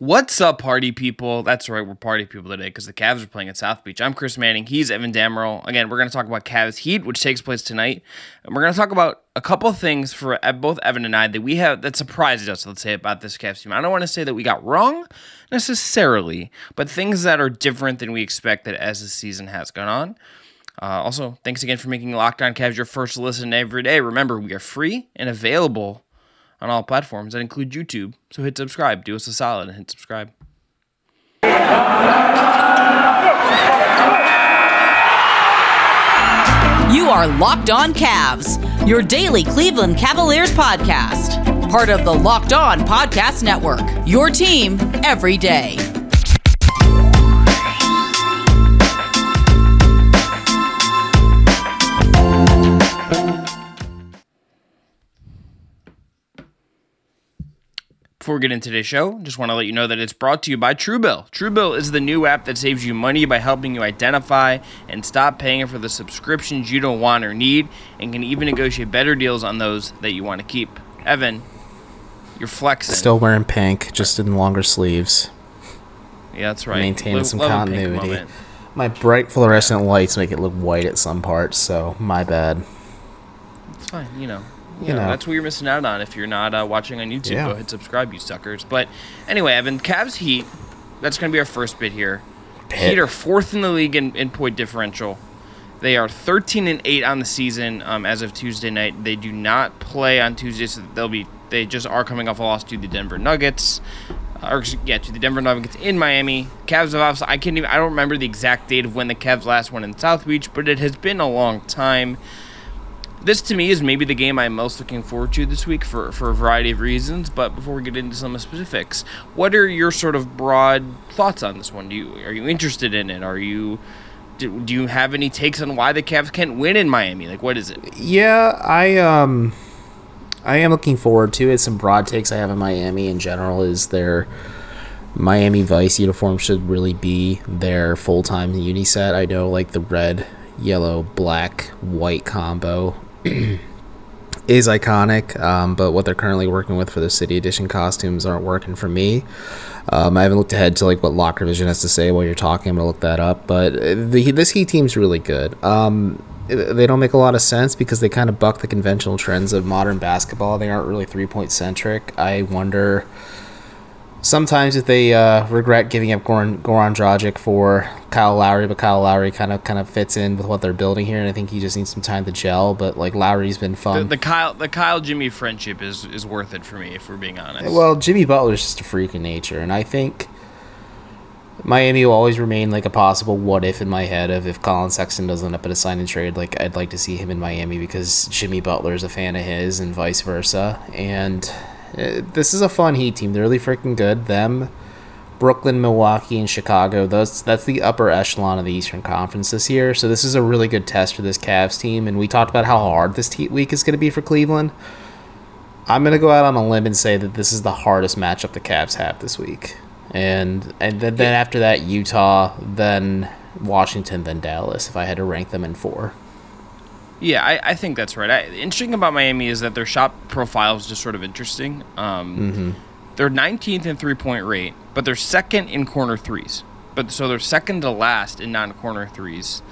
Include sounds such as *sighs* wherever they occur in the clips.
What's up, party people? That's right, we're party people today because the Cavs are playing at South Beach. I'm Chris Manning. He's Evan Dammarell. Again, we're going to talk about Cavs Heat, which takes place tonight. And we're going to talk about a couple things for both Evan and I that we have that surprised us, let's say, about this Cavs team. I don't want to say that we got wrong necessarily, but things that are different than we expected as the season has gone on. Uh, also, thanks again for making Locked On Cavs your first listen every day. Remember, we are free and available on all platforms that include YouTube. So hit subscribe. Do us a solid and hit subscribe. You are Locked On Cavs, your daily Cleveland Cavaliers podcast. Part of the Locked On Podcast Network, your team every day. Before we get into today's show, just want to let you know that it's brought to you by Truebill. Truebill is the new app that saves you money by helping you identify and stop paying for the subscriptions you don't want or need, and can even negotiate better deals on those that you want to keep. Evan, you're flexing. Still wearing pink, just in longer sleeves. Yeah, that's right. Maintaining some continuity. My bright fluorescent lights make it look white at some parts, so my bad. It's fine, you know you know, that's what you're missing out on if you're not uh, watching on YouTube. Yeah. Go ahead, subscribe, you suckers. But anyway, Evan, Cavs Heat. That's going to be our first bit here. Heat are fourth in the league in, in point differential. They are 13 and 8 on the season um, as of Tuesday night. They do not play on Tuesday, so they'll be they just are coming off a loss to the Denver Nuggets. Or yeah, to the Denver Nuggets in Miami. Cavs have obviously I can't even I don't remember the exact date of when the Cavs last won in South Beach, but it has been a long time this to me is maybe the game I'm most looking forward to this week for, for a variety of reasons. But before we get into some specifics, what are your sort of broad thoughts on this one? Do you are you interested in it? Are you do, do you have any takes on why the Cavs can't win in Miami? Like what is it? Yeah, I um I am looking forward to it. Some broad takes I have in Miami in general is their Miami Vice uniform should really be their full time uni set. I know like the red, yellow, black, white combo *clears throat* is iconic, um, but what they're currently working with for the city edition costumes aren't working for me. Um, I haven't looked ahead to like what Locker Vision has to say while you're talking. I'm gonna look that up, but the, this Heat team's really good. Um, they don't make a lot of sense because they kind of buck the conventional trends of modern basketball. They aren't really three point centric. I wonder sometimes if they uh, regret giving up Goran, Goran Dragic for Kyle Lowry, but Kyle Lowry kind of kind of fits in with what they're building here, and I think he just needs some time to gel. But like Lowry's been fun. The, the Kyle the Kyle Jimmy friendship is is worth it for me if we're being honest. Well, Jimmy Butler's just a freak in nature, and I think. Miami will always remain like a possible what if in my head of if Collin Sexton doesn't end up at a sign and trade. Like I'd like to see him in Miami because Jimmy Butler is a fan of his and vice versa. And uh, this is a fun Heat team. They're really freaking good. Them, Brooklyn, Milwaukee, and Chicago. Those that's the upper echelon of the Eastern Conference this year. So this is a really good test for this Cavs team. And we talked about how hard this week is going to be for Cleveland. I'm going to go out on a limb and say that this is the hardest matchup the Cavs have this week. And and then, then after that, Utah, then Washington, then Dallas. If I had to rank them in four. Yeah, I, I think that's right. I, interesting about Miami is that their shot profile is just sort of interesting. Um, mm-hmm. They're 19th in three point rate, but they're second in corner threes. But so they're second to last in non corner threes.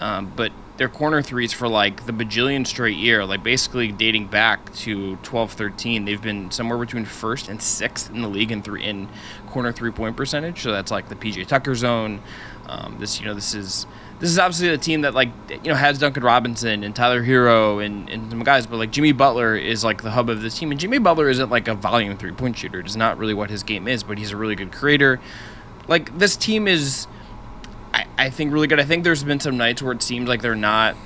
Um, but their corner threes for like the bajillion straight year, like basically dating back to 12 13, they've been somewhere between first and sixth in the league in three in corner three point percentage. So that's like the PJ Tucker zone. Um, this you know this is this is obviously a team that like you know has Duncan Robinson and Tyler Herro and, and some guys, but like Jimmy Butler is like the hub of this team, and Jimmy Butler isn't like a volume three point shooter. It's not really what his game is, but he's a really good creator. Like this team is, I, I think really good. I think there's been some nights where it seems like they're not,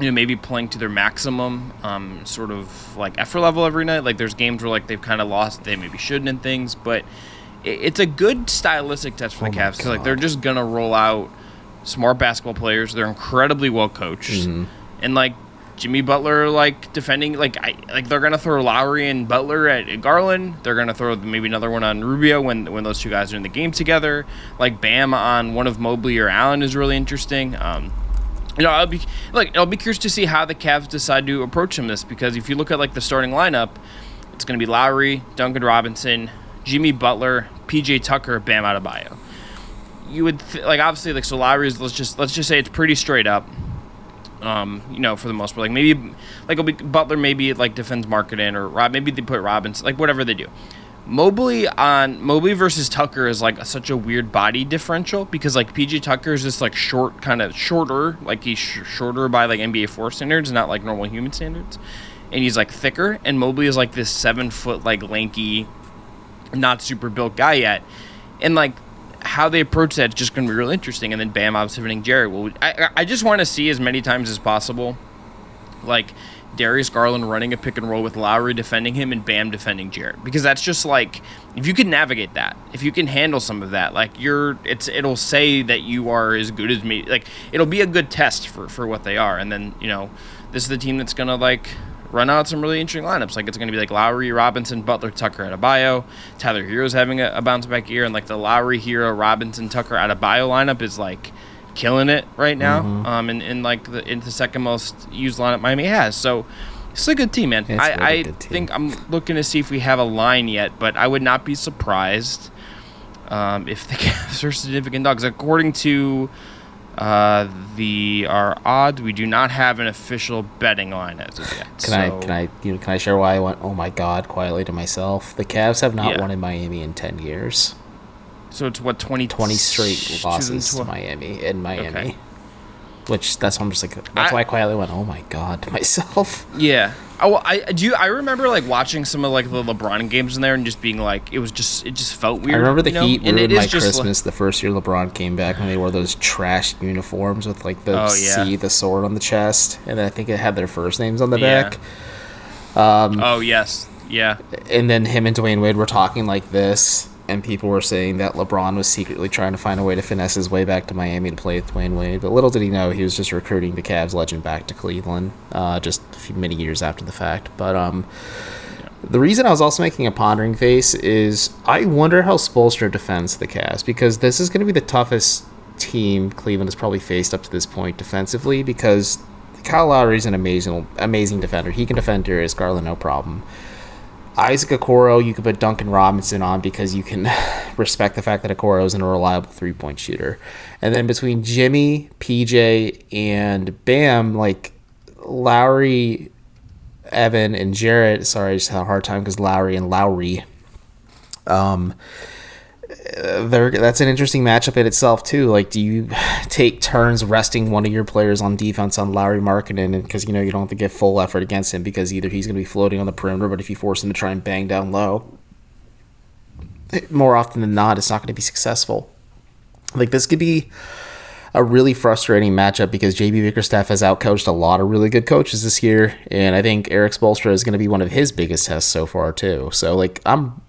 you know, maybe playing to their maximum, um, sort of like effort level every night. Like there's games where like they've kind of lost, they maybe shouldn't in things, but it, it's a good stylistic test for oh the Cavs because like they're just gonna roll out smart basketball players. They're incredibly well coached, mm-hmm. and like Jimmy Butler, like defending, like I like they're gonna throw Lowry and Butler at Garland. They're gonna throw maybe another one on Rubio when when those two guys are in the game together. Like Bam on one of Mobley or Allen is really interesting. Um, you know, I'll be like I'll be curious to see how the Cavs decide to approach him this because if you look at like the starting lineup, it's gonna be Lowry, Duncan Robinson, Jimmy Butler, PJ Tucker, Bam Adebayo. You would th- like obviously like so Lowry's let's just let's just say it's pretty straight up. Um, you know, for the most part, like maybe like Butler maybe like defends Markkanen or Rob maybe they put Robinson like whatever they do. Mobley on Mobley versus Tucker is like such a weird body differential because like PJ Tucker is just like short, kind of shorter, like he's sh- shorter by like NBA four standards, not like normal human standards, and he's like thicker. And Mobley is like this seven foot like lanky, not super built guy yet, and like how they approach that is just going to be real interesting. And then Bam defending Jarrett. Well, I I just want to see as many times as possible, like Darius Garland running a pick and roll with Lowry defending him and Bam defending Jarrett because that's just like if you can navigate that, if you can handle some of that, like you're it's it'll say that you are as good as me. Like it'll be a good test for for what they are, and then you know this is the team that's gonna like run out some really interesting lineups. Like it's going to be like Lowry, Robinson, Butler, Tucker, Adebayo. Tyler Herro's having a, a bounce back year, and like the Lowry, Herro, Robinson, Tucker, Adebayo lineup is like killing it right now. Mm-hmm. Um, and in like the in the second most used lineup Miami has. So it's a good team, man. It's I, really I team. think I'm looking to see if we have a line yet, but I would not be surprised um, if the *laughs* Cavs are significant dogs. According to uh, the our odds, we do not have an official betting line as of yet. Can so, I can I you know can I share why I went oh my god quietly to myself? The Cavs have not Yeah. won in Miami in ten years. So it's what 20, 20 straight losses to Miami in Miami. Okay. Which that's why I'm just like that's I- why I quietly went oh my god to *laughs* myself. Yeah. Oh, I do. You, I remember like watching some of like the LeBron games in there and just being like, it was just, it just felt weird. I remember the you know? Heat And ruined it my is just, like- Christmas the first year LeBron came back when they wore those trash uniforms with like the Oh, yeah. C, the sword on the chest, and then I think it had their first names on the Yeah. back. Um, oh yes, yeah. And then him and Dwyane Wade were talking like this, and people were saying that LeBron was secretly trying to find a way to finesse his way back to Miami to play with Dwyane Wade. But little did he know he was just recruiting the Cavs legend back to Cleveland, uh, just a few many years after the fact. But um, the reason I was also making a pondering face is I wonder how Spoelstra defends the Cavs because this is going to be the toughest team Cleveland has probably faced up to this point defensively because Kyle Lowry is an amazing, amazing defender. He can defend Darius Garland no problem. Isaac Okoro, you could put Duncan Robinson on because you can *laughs* respect the fact that Okoro is a reliable three point shooter. And then between Jimmy, PJ, and Bam, like Lauri, Evan, and Jarrett, sorry, I just had a hard time because Lowry and Lowry. Um, that's an interesting matchup in itself too. Like, do you *sighs* take turns resting one of your players on defense on Lauri Markkanen because you know you don't have to give full effort against him because either he's going to be floating on the perimeter, but if you force him to try and bang down low, more often than not, it's not going to be successful. Like this could be a really frustrating matchup because JB Bickerstaff has outcoached a lot of really good coaches this year, and I think Erik Spoelstra is going to be one of his biggest tests so far too. So like I'm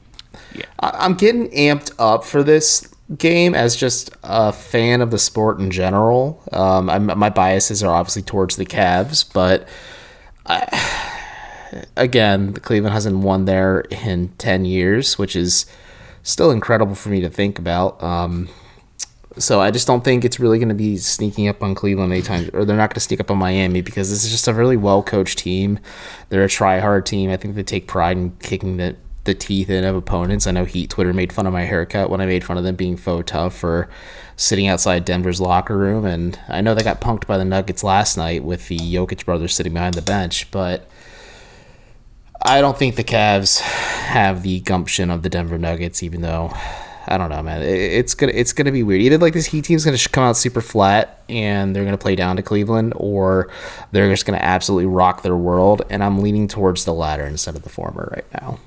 Yeah. I- I'm getting amped up for this game as just a fan of the sport in general. Um, my biases are obviously towards the Cavs, but I, *sighs* again, Cleveland hasn't won there in 10 years, which is still incredible for me to think about. Um, so I just don't think it's really going to be sneaking up on Cleveland anytime, or they're not going to sneak up on Miami because this is just a really well coached team. They're a try hard team. I think they take pride in kicking the the teeth in of opponents. I know Heat Twitter made fun of my haircut when I made fun of them being faux tough for sitting outside Denver's locker room, and I know they got punked by the Nuggets last night with the Jokic brothers sitting behind the bench, but. I don't think the Cavs have the gumption of the Denver Nuggets, even though I don't know, man. It's gonna it's gonna be weird. Either like this Heat team's gonna come out super flat and they're gonna play down to Cleveland, or they're just gonna absolutely rock their world. And I'm leaning towards the latter instead of the former right now.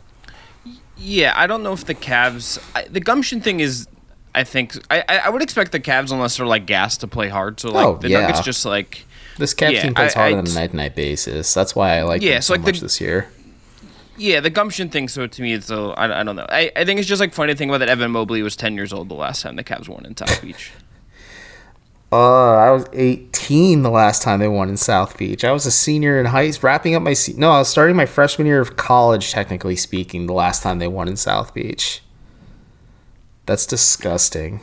Yeah, I don't know if the Cavs. I, the gumption thing is, I think I, I I would expect the Cavs unless they're like gassed to play hard. So like Oh, the yeah. Nuggets just like This Cavs Yeah, team plays I- hard I- on a night to night basis. That's why I like Yeah, them so, so like, the- much this year. yeah the gumption thing. So to me, it's a, I, I don't know. I, I think it's just like funny to think about that. Evan Mobley was ten years old the last time the Cavs won in South Beach. Uh, I was 18 the last time they won in South Beach. I was a senior in high, school, wrapping up my se- no, I was starting my freshman year of college, technically speaking. The last time they won in South Beach. That's disgusting.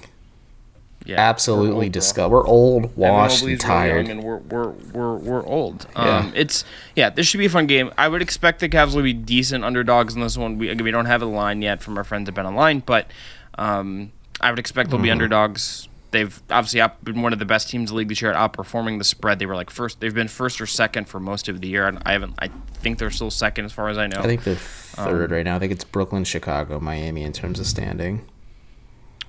Yeah, absolutely disgusting. We're old, washed, and tired. and we're we're we're we're old. Yeah. Um, it's yeah, this should be a fun game. I would expect the Cavs will be decent underdogs in this one. We we don't have a line yet from our friends at Bet Online, but um, I would expect they'll be Mm-hmm. underdogs. They've obviously been one of the best teams in the league this year at outperforming the spread. They were like first. They've been first or second for most of the year, and I haven't. I think they're still second as far as I know. I think they're third right now. I think it's Brooklyn, Chicago, Miami in terms of standing.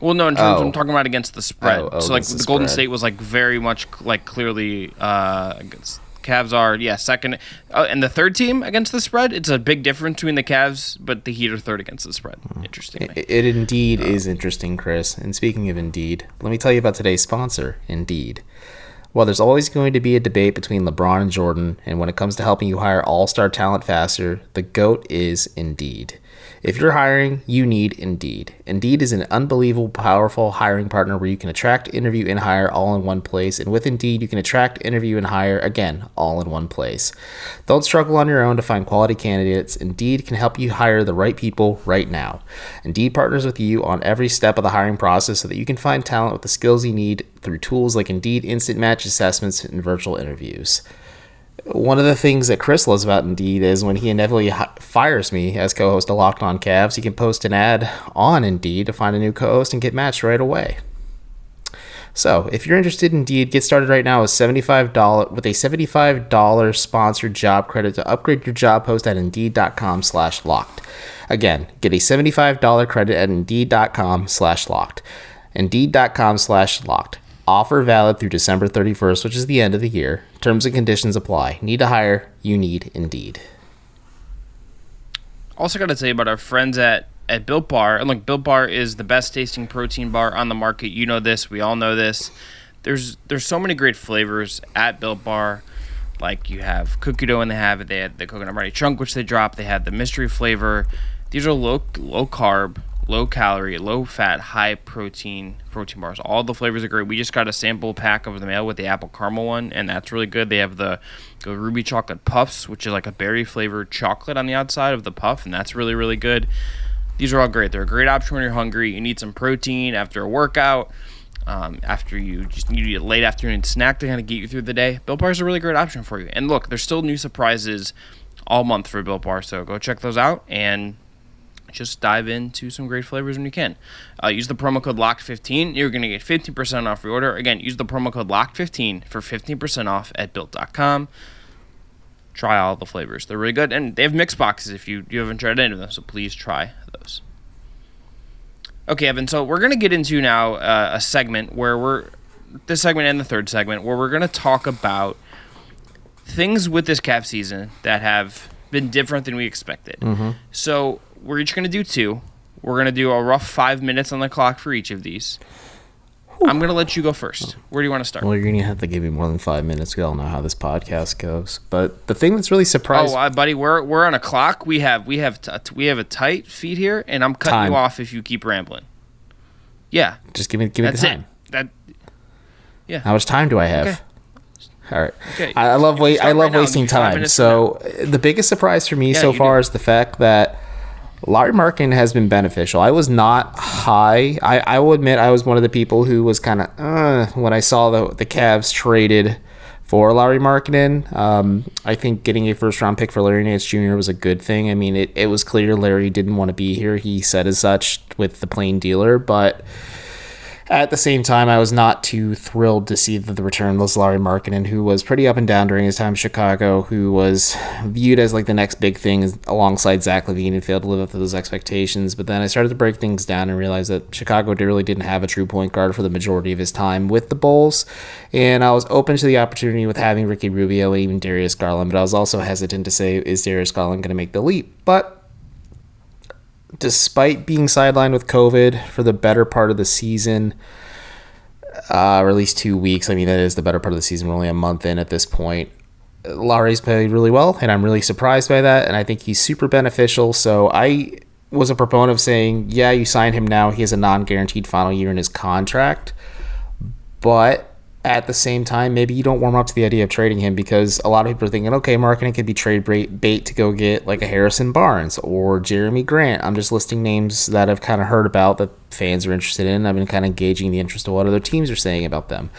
Well, no, in terms Oh. I'm talking about against the spread. Oh, oh, so like the, the Golden. State was like very much like clearly uh, against Cavs are yeah second, uh, and the third team against the spread. It's a big difference between the Cavs, but the Heat are third against the spread. Interesting. It, it indeed is interesting, Chris. And speaking of Indeed, let me tell you about today's sponsor, Indeed. While there's always going to be a debate between LeBron and Jordan, and when it comes to helping you hire all star talent faster, the GOAT is Indeed. If you're hiring, you need Indeed. Indeed is an unbelievable, powerful hiring partner where you can attract, interview, and hire all in one place. And with Indeed, you can attract, interview, and hire again all in one place. Don't struggle on your own to find quality candidates. Indeed can help you hire the right people right now. Indeed partners with you on every step of the hiring process so that you can find talent with the skills you need through tools like Indeed Instant Match assessments and virtual interviews. One of the things that Chris loves about Indeed is when he inevitably fires me as co-host of Locked On Cavs, he can post an ad on Indeed to find a new co-host and get matched right away. So, if you're interested in Indeed, get started right now with $75 with a $75 sponsored job credit to upgrade your job post at Indeed.com slash locked. Again, get a $75 credit at Indeed.com slash locked. Indeed.com slash locked. Offer valid through December 31st, which is the end of the year. Terms and conditions apply. Need to hire? You need Indeed. also got to tell you about our friends at at Built Bar. And look, Built Bar is the best tasting protein bar on the market. You know this. We all know this. There's there's so many great flavors at Built Bar. Like you have cookie dough, and they have it. They had the coconut marty chunk, which they dropped. They had the mystery flavor. These are low low carb, low calorie, low fat, high protein protein bars. All the flavors are great. We just got a sample pack of the mail with the apple caramel one, and that's really good. They have the, the ruby chocolate puffs, which is like a berry flavored chocolate on the outside of the puff, and that's really really good. These are all great. They're a great option when you're hungry. You need some protein after a workout. Um, after you just need a late afternoon snack to kind of get you through the day, Built Bar is a really great option for you. And look, there's still new surprises all month for Built Bar, so go check those out and just dive into some great flavors when you can. Uh, use the promo code LOCKED15. You're going to get 15% off your order. Again, use the promo code LOCKED15 for 15% off at built.com. Try all the flavors. They're really good. And they have mix boxes if you, you haven't tried any of them, so please try those. Okay, Evan, so we're going to get into now uh, a segment where we're, this segment and the third segment, where we're going to talk about things with this cap season that have been different than we expected. So we're each going to do two. We're going to do a rough five minutes on the clock for each of these. I'm going to let you go first. Where do you want to start? Well, you're going to have to give me more than five minutes. We all know how this podcast goes. But the thing that's really surprised Oh, uh, buddy, we're we're on a clock. We have we have t- we have a tight feed here, and I'm cutting Time. you off if you keep rambling. Yeah, just give me give me that's the it. time. That How much time do I have? Okay. All right. Okay. I, I love. Start I love right wasting time. So uh, the biggest surprise for me Yeah, so far do. is the fact that Larry Markkanen has been beneficial. I was not high. I, I will admit I was one of the people who was kind of uh, when I saw the the Cavs traded for Larry Markkanen. Um, I think getting a first round pick for Larry Nance Jr. was a good thing. I mean, it, it was clear Larry didn't want to be here. He said as such with the plain dealer, but at the same time, I was not too thrilled to see the, return of Larry Markkanen, who was pretty up and down during his time in Chicago, who was viewed as like the next big thing alongside Zach LaVine and failed to live up to those expectations. But then I started to break things down and realize that Chicago really didn't have a true point guard for the majority of his time with the Bulls. And I was open to the opportunity with having Ricky Rubio and even Darius Garland, but I was also hesitant to say, is Darius Garland going to make the leap? But despite being sidelined with COVID for the better part of the season, uh, or at least two weeks. I mean, that is the better part of the season. We're only a month in at this point. Lauri's played really well, and I'm really surprised by that. And I think he's super beneficial. So I was a proponent of saying, yeah, you sign him now. He has a non guaranteed final year in his contract. But at the same time, maybe you don't warm up to the idea of trading him because a lot of people are thinking, okay, Markkanen could be trade bait to go get like a Harrison Barnes or Jerami Grant. I'm just listing names that I've kind of heard about that fans are interested in. I've been kind of gauging the interest of what other teams are saying about them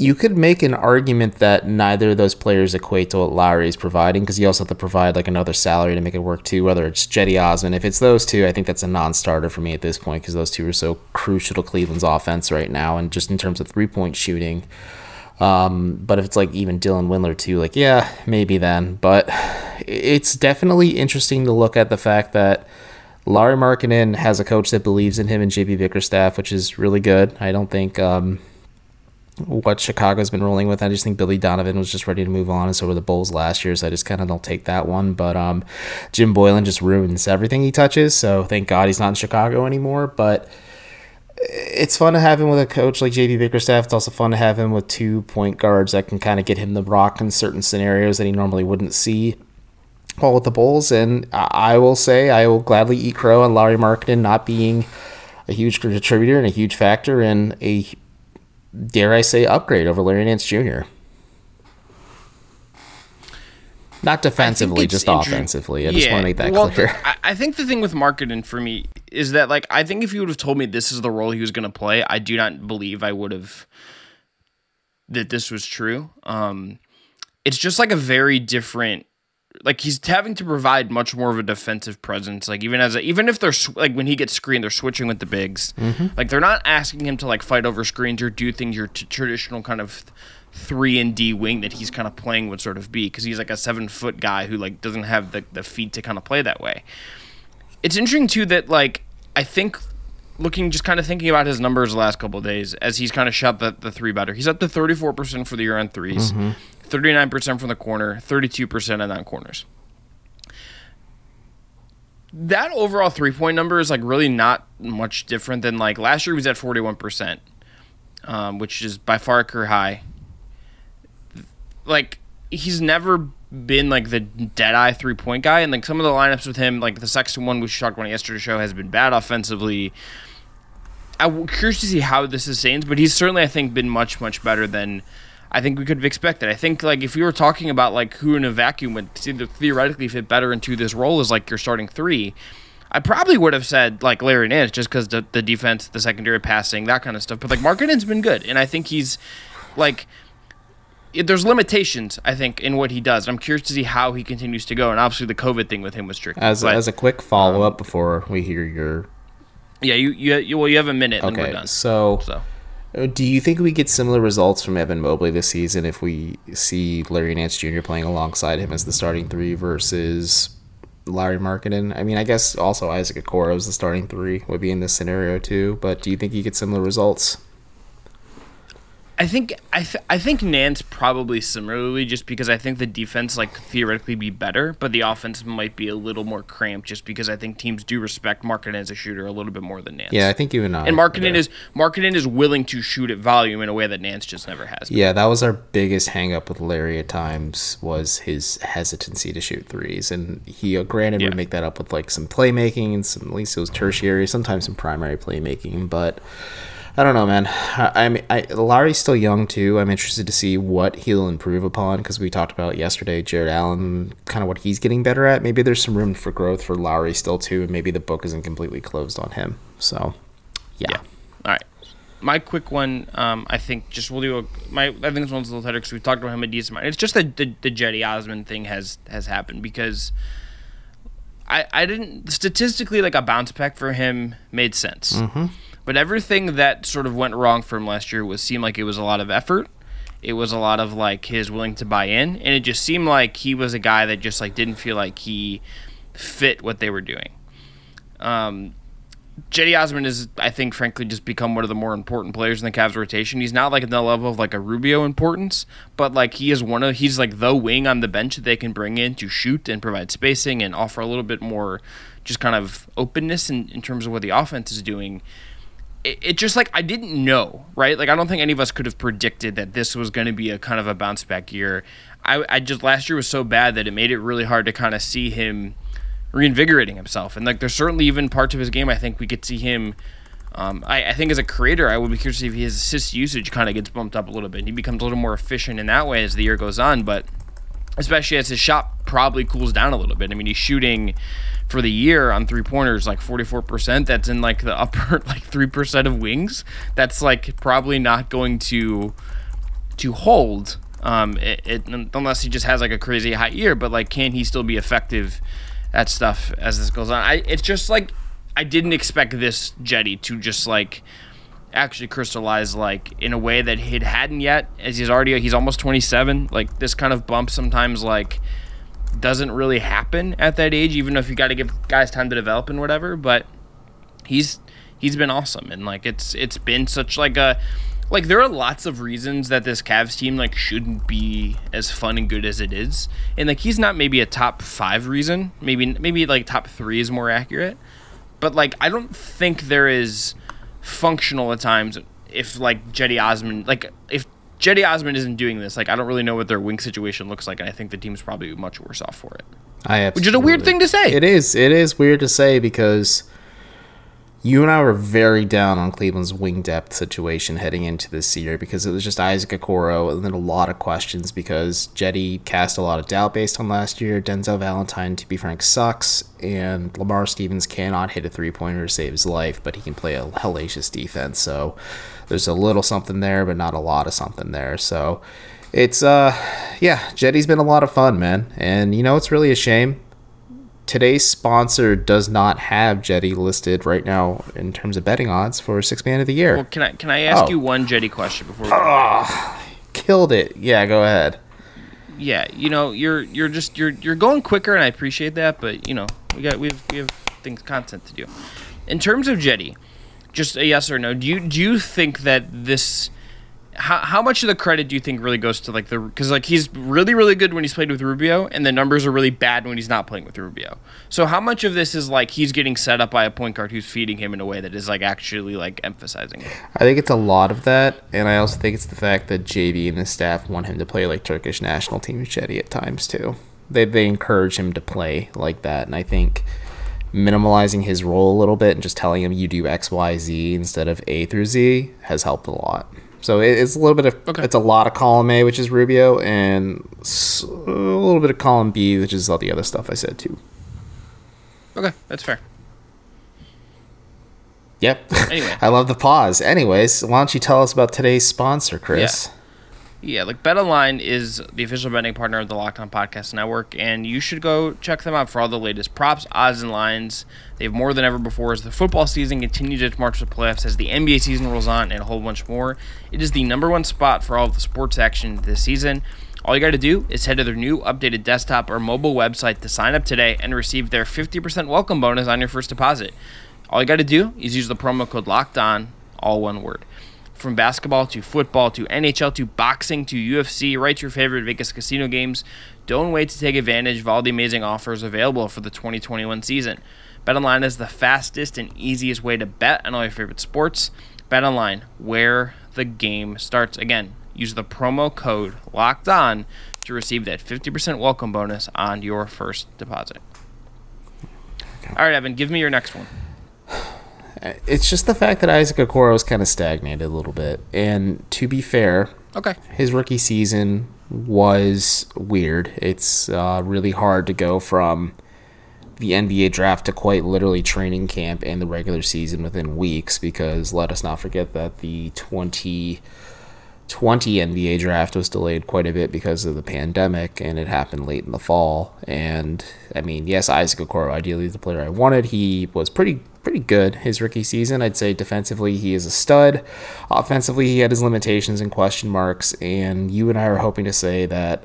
you could make an argument that neither of those players equate to what Lauri is providing because you also have to provide like another salary to make it work too. Whether it's Cedi Osman, if it's those two, I think that's a non-starter for me at this point because those two are so crucial to Cleveland's offense right now, and just in terms of three-point shooting. Um, but if it's like even Dylan Windler too, like yeah, maybe then. But it's definitely interesting to look at the fact that. Larry Markkanen has a coach that believes in him and JB Bickerstaff, which is really good. I don't think um, what Chicago's been rolling with. I just think Billy Donovan was just ready to move on, and so were the Bulls last year. So I just kind of don't take that one. But um, Jim Boylan just ruins everything he touches. So thank God he's not in Chicago anymore. But it's fun to have him with a coach like JB Bickerstaff. It's also fun to have him with two point guards that can kind of get him the rock in certain scenarios that he normally wouldn't see. All with the Bulls, and I will say I will gladly eat crow on Larry Markkanen not being a huge contributor and a huge factor in a dare I say, upgrade over Larry Nance Jr. Not defensively, just offensively. I just want to make that well, clear. I think the thing with Markkanen for me is that, like, I think if you would have told me this is the role he was going to play, I do not believe I would have that this was true. Um, it's just like a very different like he's having to provide much more of a defensive presence. Like even as a, even if they're like when he gets screened, they're switching with the bigs. Mm-hmm. Like they're not asking him to like fight over screens or do things your t- traditional kind of three and D wing that he's kind of playing would sort of be because he's like a seven foot guy who like doesn't have the the feet to kind of play that way. It's interesting too that like I think looking just kind of thinking about his numbers the last couple days as he's kind of shot the, the three better. He's up to 34% for the year on 3s mm-hmm. 39% from the corner, 32% on non corners. That overall three point number is like really not much different than like last year he was at 41%, um, which is by far a career high. Like he's never been like the dead eye three point guy, and like some of the lineups with him, like the Sexton one we talked about yesterday's show, has been bad offensively. I'm curious to see how this sustains, but he's certainly I think been much much better than I think we could have expected. I think like if we were talking about like who in a vacuum would theoretically fit better into this role as like your starting three, I probably would have said like Larry Nance just because the, the defense, the secondary passing, that kind of stuff. But like Markkanen's been good, and I think he's like there's limitations I think in what he does. I'm curious to see how he continues to go, and obviously the COVID thing with him was tricky. As but, as a quick follow up um, before we hear your yeah, you you, you well you have a minute. Okay, so. so uh, do you think we get similar results from Evan Mobley this season if we see Larry Nance Jr. playing alongside him as the starting three versus Larry Markkanen? I mean, I guess also Isaac Okoro is the starting three would be in this scenario too. But do you think you get similar results? I think I, th- I think Nance probably similarly just because I think the defense like theoretically be better, but the offense might be a little more cramped just because I think teams do respect Markkanen as a shooter a little bit more than Nance. Yeah, I think even I. And Markkanen is Markkanen is willing to shoot at volume in a way that Nance just never has. Been. Yeah, that was our biggest hangup with Larry at times was his hesitancy to shoot threes, and he uh, granted yeah. would make that up with like some playmaking and some at least it was tertiary, sometimes some primary playmaking, but I don't know, man. I, I mean, I, Larry's still young too. I'm interested to see what he'll improve upon because we talked about yesterday, Jarrett Allen, kind of what he's getting better at. Maybe there's some room for growth for Lauri still too, and maybe the book isn't completely closed on him. So, yeah. yeah. All right. My quick one, um, I think, just we'll do a, my. I think this one's a little tighter because we talked about him a decent amount. It's just that the, the Cedi Osman thing has has happened because. I, I didn't statistically like a bounce back for him made sense. Mm-hmm but everything that sort of went wrong for him last year was seemed like it was a lot of effort. It was a lot of like his willing to buy in, and it just seemed like he was a guy that just like didn't feel like he fit what they were doing. Um, Cedi Osman is, I think, frankly, just become one of the more important players in the Cavs rotation. He's not like at the level of like a Rubio importance, but like he is one of he's like the wing on the bench that they can bring in to shoot and provide spacing and offer a little bit more just kind of openness in, in terms of what the offense is doing it, just like I didn't know, right? Like I don't think any of us could have predicted that this was going to be a kind of a bounce back year. I, I just last year was so bad that it made it really hard to kind of see him reinvigorating himself. And like there's certainly even parts of his game I think we could see him Um, I, I, think as a creator, I would be curious if his assist usage kind of gets bumped up a little bit. And He becomes a little more efficient in that way as the year goes on, but especially as his shot probably cools down a little bit. I mean, he's shooting for the year on three pointers like 44%. That's in like the *laughs* upper like 3% of wings. That's like probably not going to to hold um, it, it, unless he just has like a crazy high year. But like, can he still be effective at stuff as this goes on? I it's just like I didn't expect this Cedi to just like actually crystallize like in a way that he hadn't yet. As he's already he's almost 27 like this kind of bump sometimes like doesn't really happen at that age even if you got to give guys time to develop and whatever but he's he's been awesome. And like it's it's been such like a like there are lots of reasons that this Cavs team like shouldn't be as fun and good as it is, and like he's not maybe a top five reason, maybe maybe like top three is more accurate, but like I don't think there is functional at times if like Cedi Osman like if Cedi Osman isn't doing this, like I don't really know what their wing situation looks like, and I think the team's probably much worse off for it. I absolutely. which is a weird thing to say. It is. It is weird to say because you and I were very down on Cleveland's wing depth situation heading into this year because it was just Isaac Okoro and then a lot of questions because Cedi cast a lot of doubt based on last year. Denzel Valentine, to be frank, sucks, and Lamar Stevens cannot hit a three pointer to save his life, but he can play a hellacious defense. So there's a little something there, but not a lot of something there. So it's uh yeah, Cedi's been a lot of fun, man. And you know it's really a shame today's sponsor does not have Cedi listed right now in terms of betting odds for six man of the year. Well, can I can I ask oh. you one Cedi question before? We oh, killed it. Yeah, go ahead. Yeah, you know you're you're just you're you're going quicker, and I appreciate that. But you know we got we have we have things content to do. In terms of Cedi, just a yes or no. Do you do you think that this how, how much of the credit do you think really goes to like the because like he's really really good when he's played with Rubio and the numbers are really bad when he's not playing with Rubio. So how much of this is like he's getting set up by a point guard who's feeding him in a way that is like actually like emphasizing it? I think it's a lot of that, and I also think it's the fact that JB and his staff want him to play like Turkish national team Cedi at times too. They they encourage him to play like that, and I think minimalizing his role a little bit and just telling him you do X Y Z instead of A through Z has helped a lot. So it's a little bit of okay. it's a lot of column A, which is Rubio, and a little bit of column B, which is all the other stuff I said too. Okay, that's fair. Yep. *laughs* Anyway, I love the pause. Anyways, why don't you tell us about today's sponsor, Chris? Yeah. Yeah, like BetOnline is the official betting partner of the Locked On Podcast Network, and you should go check them out for all the latest props, odds, and lines. They have more than ever before as the football season continues its march to playoffs, as the NBA season rolls on, and a whole bunch more. It is the number one spot for all of the sports action this season. All you got to do is head to their new updated desktop or mobile website to sign up today and receive their 50% welcome bonus on your first deposit. All you got to do is use the promo code LOCKED ON, all one word from basketball to football to NHL to boxing to UFC, right to your favorite Vegas casino games. Don't wait to take advantage of all the amazing offers available for the 2021 season. BetOnline is the fastest and easiest way to bet on all your favorite sports. BetOnline, where the game starts. Again, use the promo code LOCKED ON to receive that 50% welcome bonus on your first deposit. All right, Evan, give me your next one. It's just the fact that Isaac Okoro is kind of stagnated a little bit. And to be fair, okay, his rookie season was weird. It's uh, really hard to go from the NBA draft to quite literally training camp and the regular season within weeks because let us not forget that the 2020 NBA draft was delayed quite a bit because of the pandemic and it happened late in the fall. And I mean, yes, Isaac Okoro, ideally the player I wanted, he was pretty pretty good his rookie season. I'd say defensively he is a stud. Offensively he had his limitations and question marks, and you and I are hoping to say that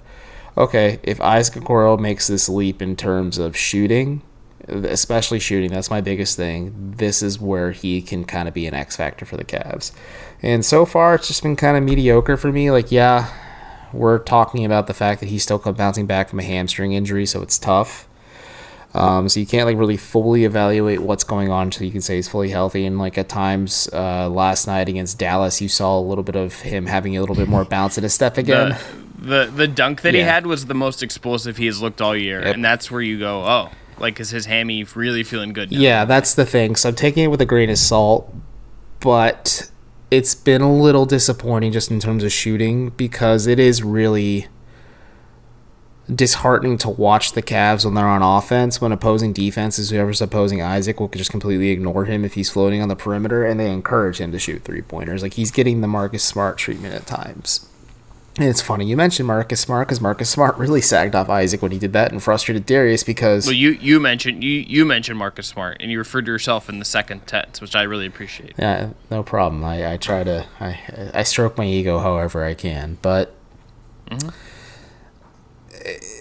okay, if Isaac Okoro makes this leap in terms of shooting, especially shooting, that's my biggest thing. This is where he can kind of be an X factor for the Cavs. And so far it's just been kind of mediocre for me. Like yeah, we're talking about the fact that he's still bouncing back from a hamstring injury, so it's tough. Um, so you can't like really fully evaluate what's going on until you can say he's fully healthy. And like at times, uh, last night against Dallas, you saw a little bit of him having a little bit more bounce in his step again. The the, the dunk that yeah. he had was the most explosive he has looked all year, yep. and that's where you go, oh, like is his hammy really feeling good? Now? Yeah, that's the thing. So I'm taking it with a grain of salt. but it's been a little disappointing just in terms of shooting because it is really disheartening to watch the Cavs when they're on offense when opposing defenses whoever's opposing Isaac will just completely ignore him if he's floating on the perimeter and they encourage him to shoot three pointers like he's getting the Marcus Smart treatment at times. And it's funny you mentioned Marcus Smart because Marcus Smart *laughs* really sagged off Isaac when he did that and frustrated Darius because Well, you you mentioned you you mentioned Marcus Smart and you referred to yourself in the second tense, which I really appreciate. Yeah, no problem. I, I try to I I stroke my ego however I can, but mm-hmm.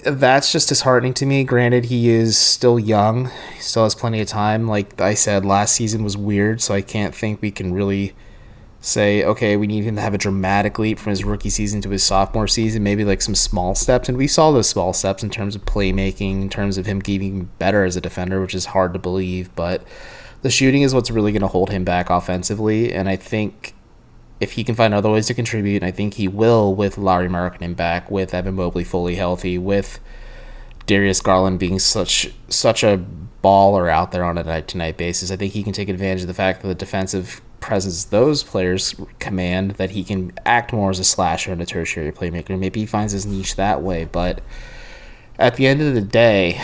uh, that's just disheartening to me. Granted, he is still young, he still has plenty of time. Like I said, last season was weird, so I can't think we can really say okay, we need him to have a dramatic leap from his rookie season to his sophomore season. Maybe like some small steps, and we saw those small steps in terms of playmaking, in terms of him getting better as a defender, which is hard to believe, but. The shooting is what's really going to hold him back offensively, and I think if he can find other ways to contribute, and I think he will with Larry Markkanen back, with Evan Mobley fully healthy, with Darius Garland being such such a baller out there on a night to night basis. I think he can take advantage of the fact that the defensive presence those players command that he can act more as a slasher and a tertiary playmaker. Maybe he finds his niche that way, but at the end of the day,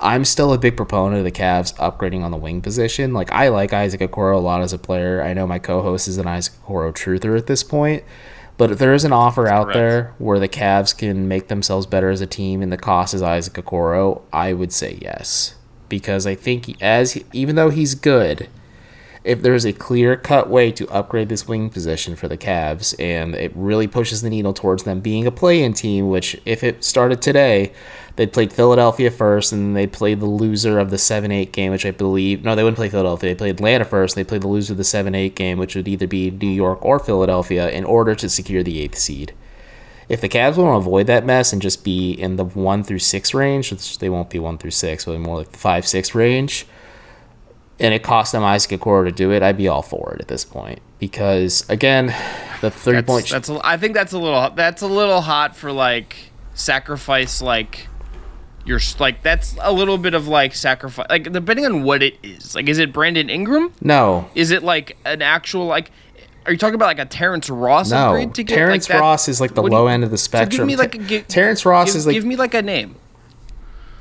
I'm still a big proponent of the Cavs upgrading on the wing position. Like I like Isaac Okoro a lot as a player. I know my co-host is an Isaac Okoro truther at this point, but if there is an offer out correct. there where the Cavs can make themselves better as a team and the cost is Isaac Okoro, I would say yes because I think as even though he's good, if there's a clear cut way to upgrade this wing position for the Cavs and it really pushes the needle towards them being a play in team, which if it started today, they'd played Philadelphia first and they played the loser of the 7 8 game, which I believe no, they wouldn't play Philadelphia. They played Atlanta first, they played the loser of the 7 8 game, which would either be New York or Philadelphia, in order to secure the eighth seed. If the Cavs want to avoid that mess and just be in the one through six range, which they won't be one through six, but more like the five six range, and it cost them Isaac Okoro to do it, I'd be all for it at this point. Because again, the three That's, point that's a, I think that's a little that's a little hot for like sacrifice like your like that's a little bit of like sacrifice like depending on what it is. Like is it Brandon Ingram? no, Is it like an actual like are you talking about like a Terrence Ross no. upgrade to get Terrence like? Ross is like the low you- end of the So spectrum. give me like a, give, Terrence Ross give, is like give me like a name.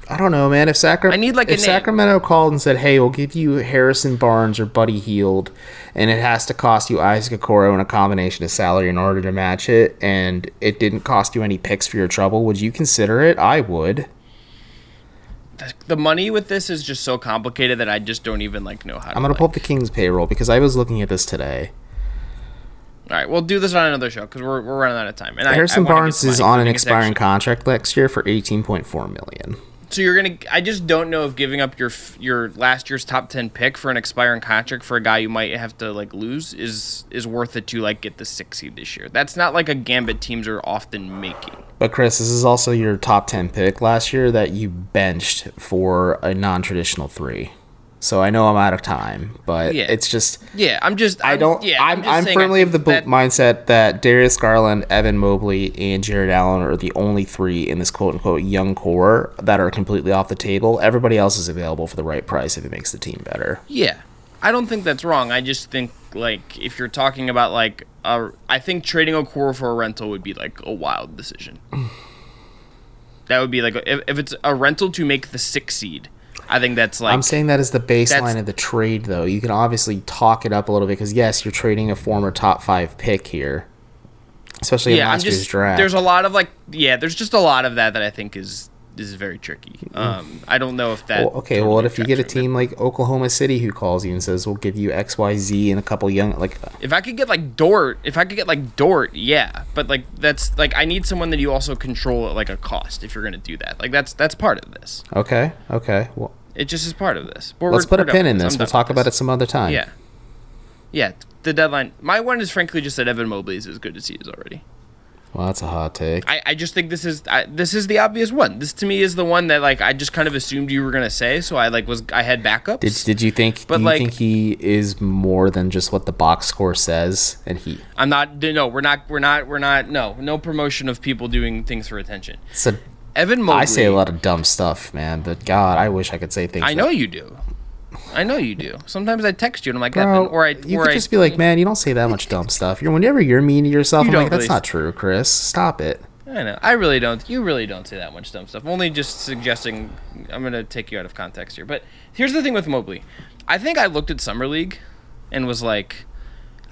I don't know, man. If Sacra- I need, like, if. Sacramento called and said, "Hey, we'll give you Harrison Barnes or Buddy Hield, and it has to cost you Isaac Okoro and a combination of salary in order to match it, and it didn't cost you any picks for your trouble," would you consider it? I would. The money with this is just so complicated that I just don't even like know how. to I'm gonna like- pull up the Kings payroll because I was looking at this today. All right, we'll do this on another show because we're, we're running out of time. And I- I Harrison Barnes is on an expiring contract next year for 18.4 million. So you're gonna. I just don't know if giving up your your last year's top ten pick for an expiring contract for a guy you might have to like lose is is worth it to like get the six seed this year. That's not like a gambit teams are often making. But Chris, this is also your top 10 pick last year that you benched for a non-traditional three. So I know I'm out of time, but Yeah. it's just Yeah, I'm just. I I'm- don't. Yeah, I'm, I'm, saying I firmly of the that- mindset that Darius Garland, Evan Mobley, and Jarrett Allen are the only three in this quote unquote young core that are completely off the table. Everybody else is available for the right price if it makes the team better. Yeah, I don't think that's wrong. I just think like if you're talking about like, uh, I think trading a core for a rental would be like a wild decision. *sighs* that would be like if, if it's a rental to make the six seed. I think that's like I'm saying that is the baseline of the trade, though. You can obviously talk it up a little bit because yes, you're trading a former top five pick here, especially in yeah, I'm last year's just draft. there's a lot of like yeah, there's just a lot of that that I think is is very tricky. Um, I don't know if that. Well, okay, well, what if you get a team like Oklahoma City who calls you and says, "We'll give you X, Y, Z and a couple young like." If I could get like Dort, if I could get like Dort, yeah. But like that's like I need someone that you also control at like a cost if you're gonna do that. Like that's that's part of this. Okay, okay. Well, It just is part of this. Let's we're- put a we're pin in I'm this. We'll talk about it some other time. Yeah. Yeah, the deadline. My one is frankly just that Evan Mobley is as good as he is already. Well, that's a hot take. I, I just think this is I, this is the obvious one. This to me is the one that like I just kind of assumed you were gonna say, so I like was I had backups. Did, did you think? But, do you like- think he is more than just what the box score says? And he, I'm not. No, we're not. We're not. We're not. No, no promotion of people doing things for attention. it's a, Evan Mobley. I say a lot of dumb stuff, man. But God, I wish I could say things. I know that- you do. I know you do. Sometimes I text you and I'm like, Bro, or I, you or could I, just be like, man, you don't say that much dumb stuff. You're whenever you're mean to yourself, You I'm like, that's really- not true, Chris. Stop it. I know. I really don't. You really don't say that much dumb stuff. Only just suggesting. I'm gonna take you out of context here. But here's the thing with Mobley. I think I looked at summer league, and was like,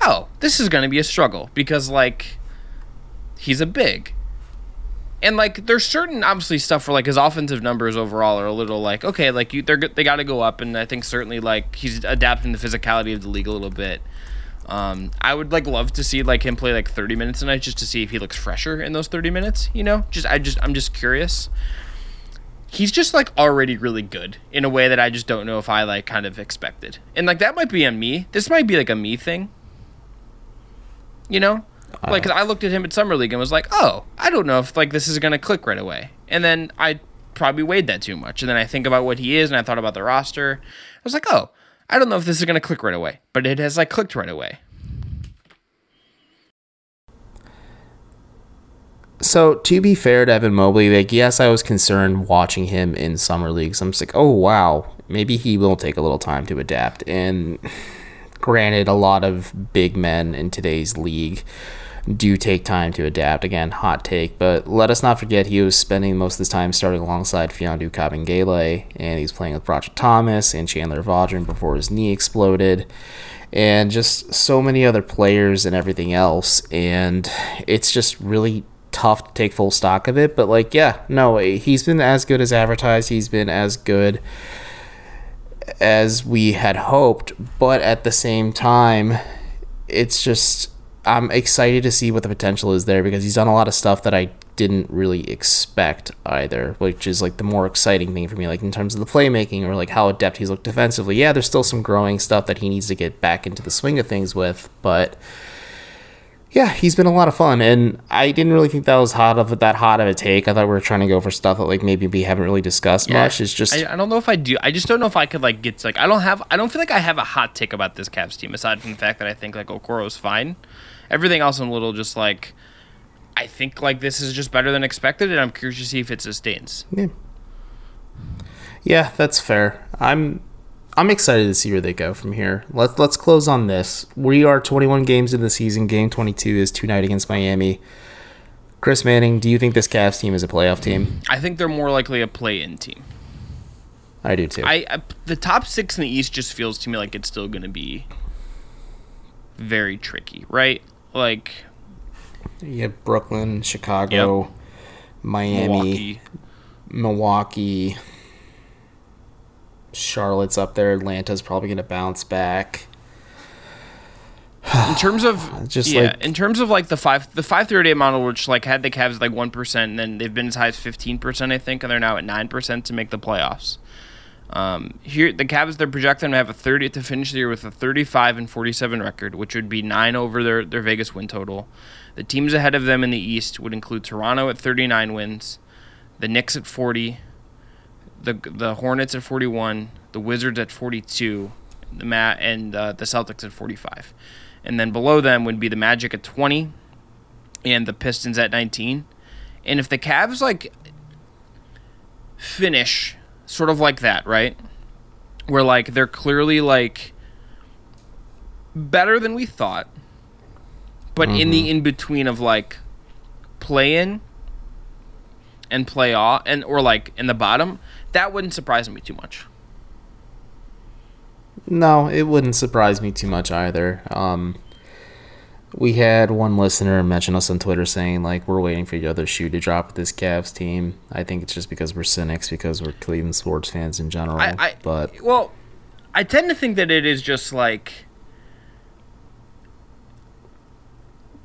"Oh, this is gonna be a struggle because like, he's a big." And like, there's certain obviously stuff where like his offensive numbers overall are a little like okay, like you they're they got to go up, and I think certainly like he's adapting the physicality of the league a little bit. Um, I would like love to see like him play like 30 minutes a night just to see if he looks fresher in those 30 minutes. You know, just I just I'm just curious. He's just like already really good in a way that I just don't know if I like kind of expected, and like that might be on me. This might be like a me thing. You know, like uh, 'cause I looked at him at summer league and was like, oh, I don't know if like this is gonna click right away, and then I probably weighed that too much, and then I think about what he is, and I thought about the roster. I was like, oh, I don't know if this is gonna click right away, but it has like clicked right away. So to be fair to Evan Mobley, like yes, I was concerned watching him in summer leagues. I'm just like, oh wow, maybe he will take a little time to adapt. And *laughs* granted, a lot of big men in today's league do take time to adapt. Again, hot take, but let us not forget he was spending most of his time starting alongside Mfiondu Kabengele, and he's playing with Brodric Thomas and Chandler Vaudrin before his knee exploded, and just so many other players and everything else. And it's just really tough to take full stock of it. But like, yeah, no, he's been as good as advertised. He's been as good as we had hoped, but at the same time, it's just I'm excited to see what the potential is there because he's done a lot of stuff that I didn't really expect either, which is like the more exciting thing for me, like in terms of the playmaking or like how adept he's looked defensively. Yeah, there's still some growing stuff that he needs to get back into the swing of things with, but yeah, he's been a lot of fun, and I didn't really think that was hot of that hot of a take. I thought we were trying to go for stuff that like maybe we haven't really discussed much. It's just I, I don't know if I do. I just don't know if I could like get like I don't have I don't feel like I have a hot take about this Cavs team aside from the fact that I think like Okoro's fine. Everything else I'm a little just like I think like this is just better than expected, and I'm curious to see if it sustains. Yeah. Yeah, that's fair. I'm I'm excited to see where they go from here. Let's let's close on this. We are 21 games in the season. Game 22 is tonight against Miami. Chris Manning, do you think this Cavs team is a playoff team? I think they're more likely a play-in team. I do too. I, I the top six in the East just feels to me like it's still going to be very tricky, right? Like you have Brooklyn, Chicago, Miami, Milwaukee. Milwaukee, Charlotte's up there. Atlanta's probably going to bounce back. in terms of *sighs* Just yeah, like- in terms of like the five the five thirty eight model, which like had the Cavs like one percent, and then they've been as high as fifteen percent, I think, and they're now at nine percent to make the playoffs. Um, here the Cavs they're projecting to have a thirty to finish the year with a thirty five and forty seven record, which would be nine over their their Vegas win total. The teams ahead of them in the East would include Toronto at thirty nine wins, the Knicks at forty, the the Hornets at forty one, the Wizards at forty two, the Mat and uh, the Celtics at forty five and then below them would be the Magic at 20 and the Pistons at 19. And if the Cavs like finish sort of like that, right? Where like they're clearly like better than we thought, but in the in between of like play in and play off and or like in the bottom, that wouldn't surprise me too much. No, it wouldn't surprise me too much either. Um, we had one listener mention us on Twitter saying like we're waiting for the other shoe to drop with this Cavs team. I think it's just because we're cynics because we're Cleveland sports fans in general. I, I but well, I tend to think that it is just like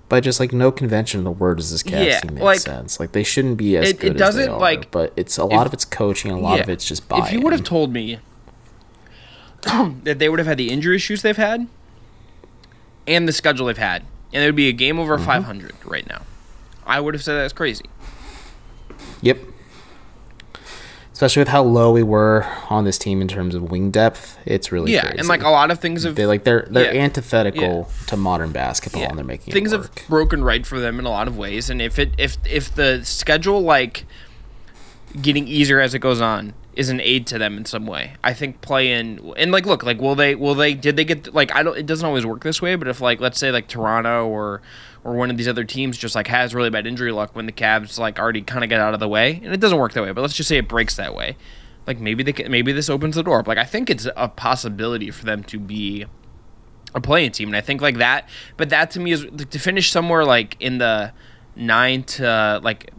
by just like no convention of the word does this Cavs Yeah, team make like, sense. Like they shouldn't be as it- it good as they are. like, but it's a lot if- of it's coaching, a lot of it's just buy. If you would have told me *clears throat* that they would have had the injury issues they've had and the schedule they've had, and it would be a game over mm-hmm. 500 right now, I would have said that's crazy. Yep. Especially with how low we were on this team in terms of wing depth, it's really Yeah, crazy. and like a lot of things have they like they're they're Yeah. antithetical to modern basketball, and they're making things have broken right for them in a lot of ways. And if it if if the schedule like getting easier as it goes on is an aid to them in some way. I think playing and like look like will they will they did they get like I don't it doesn't always work this way, but if like let's say like Toronto or or one of these other teams just like has really bad injury luck when the Cavs like already kind of get out of the way, and it doesn't work that way. But let's just say it breaks that way. Like maybe they can, maybe this opens the door. Like I think it's a possibility for them to be a playing team, and I think like that. But that to me is to finish somewhere like in the nine to like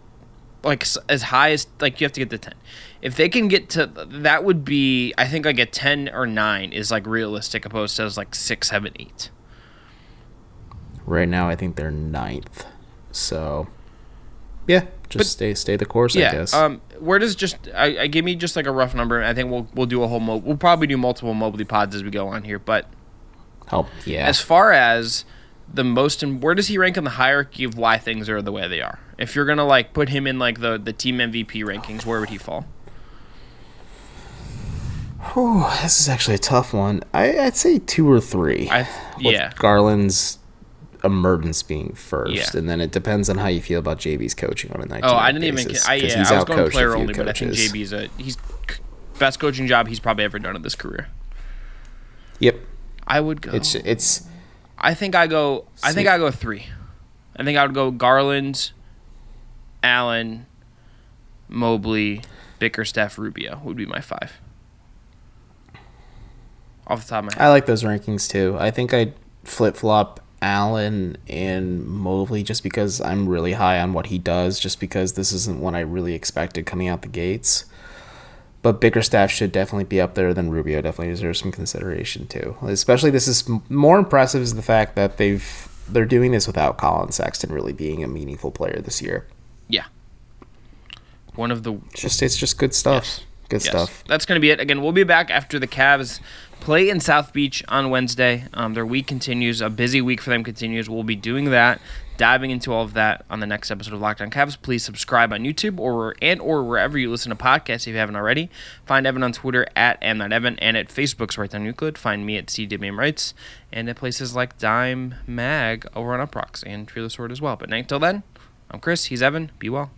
like as high as like you have to get to 10 if they can get to that would be i think like a 10 or 9 is like realistic opposed to like 6 7 8 right now i think they're ninth so yeah just but, stay stay the course yeah, i guess. um where does just I, I give me just like a rough number i think we'll we'll do a whole mo- we'll probably do multiple mobley pods as we go on here but help yeah. as far as the most and where does he rank in the hierarchy of why things are the way they are if you're gonna like put him in like the the team mvp rankings where would he fall Oh, this is actually a tough one. I, would say two or three. I, yeah. Garland's emergence being first, yeah. and then it depends on how you feel about JB's coaching on a night. Oh, I didn't basis, even. I, yeah, he's I was going player only, but I think JB's a he's best coaching job he's probably ever done in this career. Yep. I would go. It's it's. I think I go. I think I go three. I think I would go Garland, Allen, Mobley, Bickerstaff, Rubio would be my five. Off the top of my head. I like those rankings too. I think I'd flip flop Allen and Mobley just because I'm really high on what he does, just because this isn't what I really expected coming out the gates. But Bickerstaff should definitely be up there than Rubio. Definitely deserves some consideration too. Especially this is more impressive is the fact that they've they're doing this without Collin Sexton really being a meaningful player this year. Yeah. One of the it's just it's just good stuff. Yes. Good yes. stuff. That's going to be it. Again, we'll be back after the Cavs play in South Beach on Wednesday. Um, their week continues. A busy week for them continues. We'll be doing that, diving into all of that on the next episode of Locked On Cavs. Please subscribe on YouTube or and or wherever you listen to podcasts if you haven't already. Find Evan on Twitter at AmNotEvan and at Facebook's Right Down Euclid. Find me at CWM Writes and at places like Dime Mag over on Uproxx and Fear the Sword as well. But until then, I'm Chris. He's Evan. Be well.